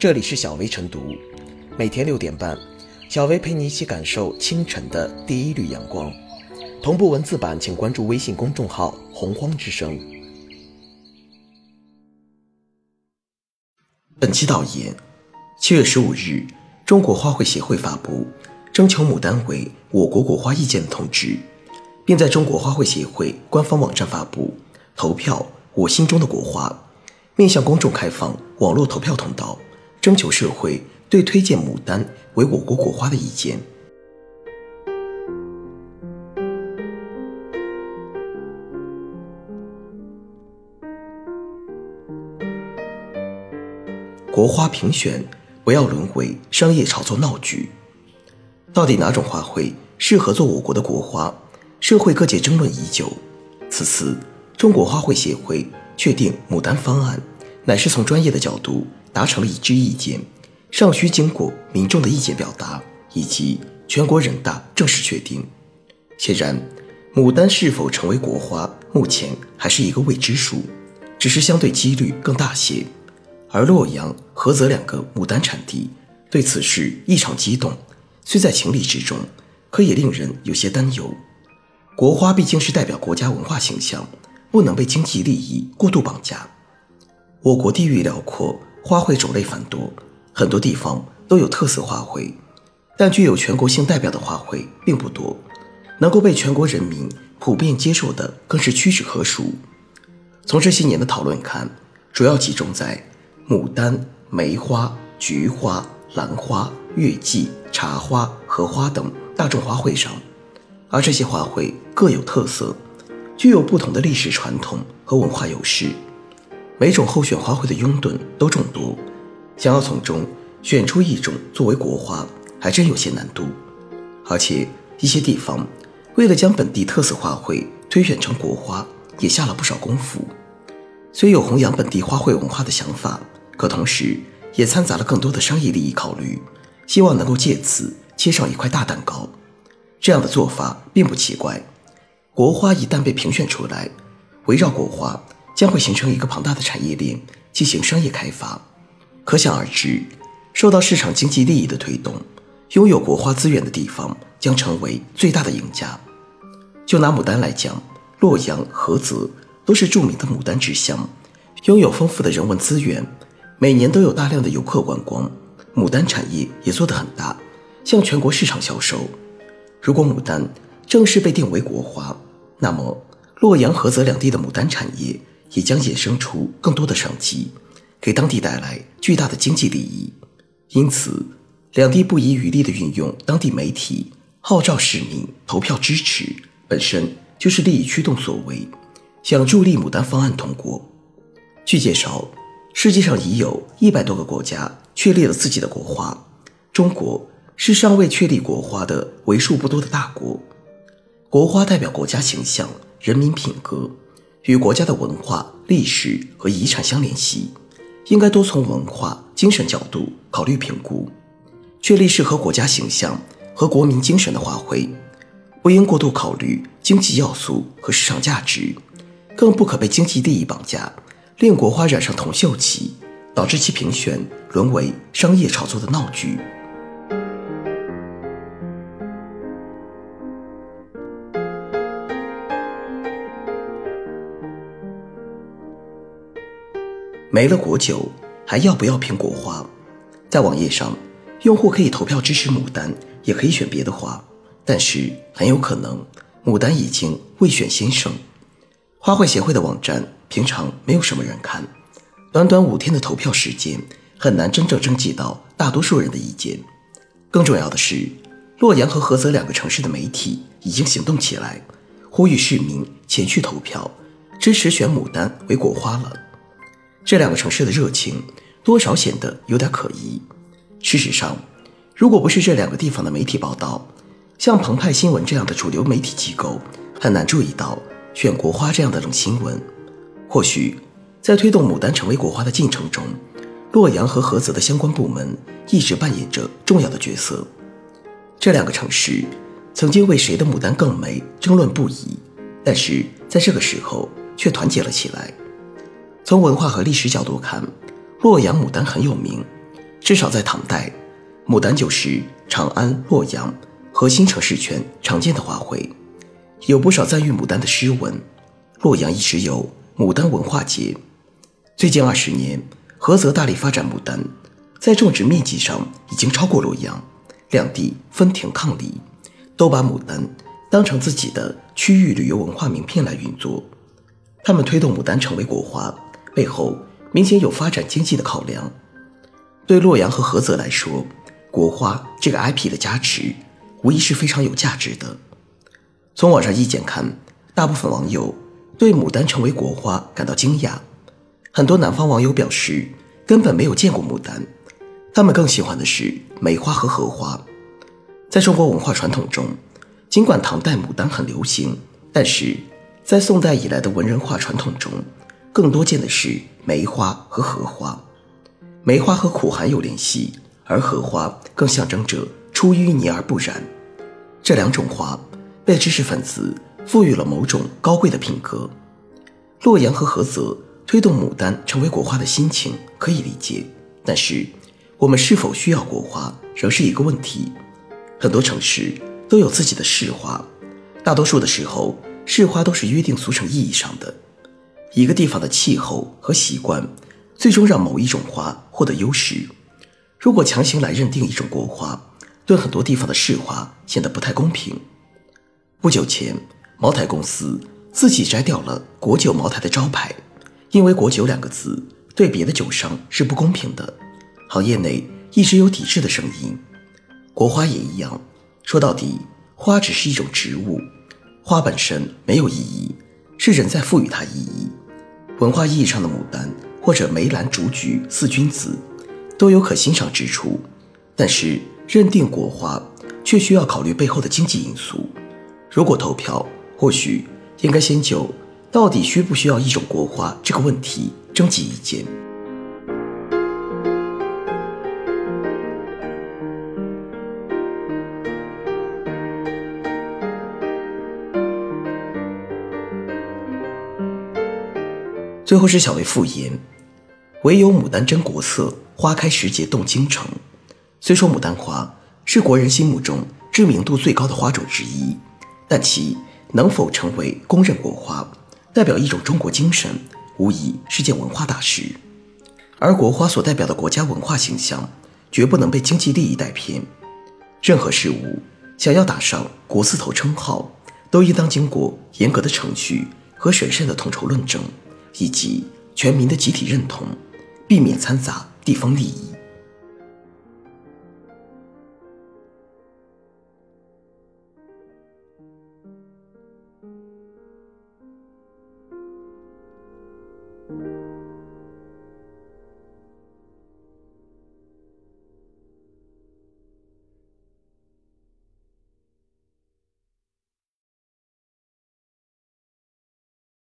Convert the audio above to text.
这里是小薇晨读，每天六点半，小薇陪你一起感受清晨的第一缕阳光。同步文字版，请关注微信公众号“洪荒之声”。本期导言：七月十五日，中国花卉协会发布征求牡丹为我国国花意见的通知，并在中国花卉协会官方网站发布投票我心中的国花，面向公众开放网络投票通道。征求社会对推荐牡丹为我国国花的意见。国花评选不要沦为商业炒作闹剧。到底哪种花卉适合做我国的国花？社会各界争论已久。此次中国花卉协会确定牡丹方案，乃是从专业的角度。达成了一致意见，尚需经过民众的意见表达以及全国人大正式确定。显然，牡丹是否成为国花，目前还是一个未知数，只是相对几率更大些。而洛阳、菏泽两个牡丹产地对此事异常激动，虽在情理之中，可也令人有些担忧。国花毕竟是代表国家文化形象，不能被经济利益过度绑架。我国地域辽阔。花卉种类繁多，很多地方都有特色花卉，但具有全国性代表的花卉并不多，能够被全国人民普遍接受的更是屈指可数。从这些年的讨论看，主要集中在牡丹、梅花、菊花、兰花、月季、茶花、荷花等大众花卉上，而这些花卉各有特色，具有不同的历史传统和文化优势。每种候选花卉的拥趸都众多，想要从中选出一种作为国花，还真有些难度。而且一些地方为了将本地特色花卉推选成国花，也下了不少功夫。虽有弘扬本地花卉文化的想法，可同时也掺杂了更多的商业利益考虑，希望能够借此切上一块大蛋糕。这样的做法并不奇怪。国花一旦被评选出来，围绕国花。将会形成一个庞大的产业链进行商业开发，可想而知，受到市场经济利益的推动，拥有国花资源的地方将成为最大的赢家。就拿牡丹来讲，洛阳、菏泽都是著名的牡丹之乡，拥有丰富的人文资源，每年都有大量的游客观光，牡丹产业也做得很大，向全国市场销售。如果牡丹正式被定为国花，那么洛阳、菏泽两地的牡丹产业。也将衍生出更多的商机，给当地带来巨大的经济利益。因此，两地不遗余力地运用当地媒体号召市民投票支持，本身就是利益驱动所为，想助力牡丹方案通过。据介绍，世界上已有一百多个国家确立了自己的国花，中国是尚未确立国花的为数不多的大国。国花代表国家形象、人民品格。与国家的文化、历史和遗产相联系，应该多从文化、精神角度考虑评估，确立适合国家形象和国民精神的花卉，不应过度考虑经济要素和市场价值，更不可被经济利益绑架，令国花染上铜锈期，导致其评选沦为商业炒作的闹剧。没了国酒，还要不要苹果花？在网页上，用户可以投票支持牡丹，也可以选别的花，但是很有可能牡丹已经未选先生。花卉协会的网站平常没有什么人看，短短五天的投票时间，很难真正征集到大多数人的意见。更重要的是，洛阳和菏泽两个城市的媒体已经行动起来，呼吁市民前去投票，支持选牡丹为国花了。这两个城市的热情多少显得有点可疑。事实上，如果不是这两个地方的媒体报道，像澎湃新闻这样的主流媒体机构很难注意到选国花这样的冷新闻。或许，在推动牡丹成为国花的进程中，洛阳和菏泽的相关部门一直扮演着重要的角色。这两个城市曾经为谁的牡丹更美争论不已，但是在这个时候却团结了起来。从文化和历史角度看，洛阳牡丹很有名，至少在唐代，牡丹就是长安、洛阳核心城市圈常见的花卉，有不少赞誉牡丹的诗文。洛阳一直有牡丹文化节。最近二十年，菏泽大力发展牡丹，在种植面积上已经超过洛阳，两地分庭抗礼，都把牡丹当成自己的区域旅游文化名片来运作。他们推动牡丹成为国花，背后明显有发展经济的考量。对洛阳和菏泽来说，国花这个 IP 的加持，无疑是非常有价值的。从网上意见看，大部分网友对牡丹成为国花感到惊讶。很多南方网友表示，根本没有见过牡丹，他们更喜欢的是梅花和荷花。在中国文化传统中，尽管唐代牡丹很流行，但是在宋代以来的文人画传统中，更多见的是梅花和荷花。梅花和苦寒有联系，而荷花更象征着出淤泥而不染。这两种花被知识分子赋予了某种高贵的品格。洛阳和菏泽推动牡丹成为国花的心情可以理解，但是我们是否需要国花仍是一个问题。很多城市都有自己的市花，大多数的时候，市花都是约定俗成意义上的。一个地方的气候和习惯。最终让某一种花获得优势。如果强行来认定一种国花，对很多地方的市花显得不太公平。不久前，茅台公司自己摘掉了“国酒茅台”的招牌，因为“国酒”两个字对别的酒商是不公平的。行业内一直有抵制的声音。国花也一样，说到底，花只是一种植物，花本身没有意义，是人在赋予它意义。文化意义上的牡丹。或者梅兰竹菊四君子，都有可欣赏之处，但是认定国花却需要考虑背后的经济因素。如果投票，或许应该先就到底需不需要一种国花这个问题征集意见。最后是小薇复言，唯有牡丹真国色，花开时节动京城。虽说牡丹花是国人心目中知名度最高的花种之一，但其能否成为公认国花，代表一种中国精神，无疑是件文化大事。而国花所代表的国家文化形象，绝不能被经济利益带偏。任何事物想要打上国字头称号，都应当经过严格的程序和审慎的统筹论证。以及全民的集体认同，避免掺杂地方利益。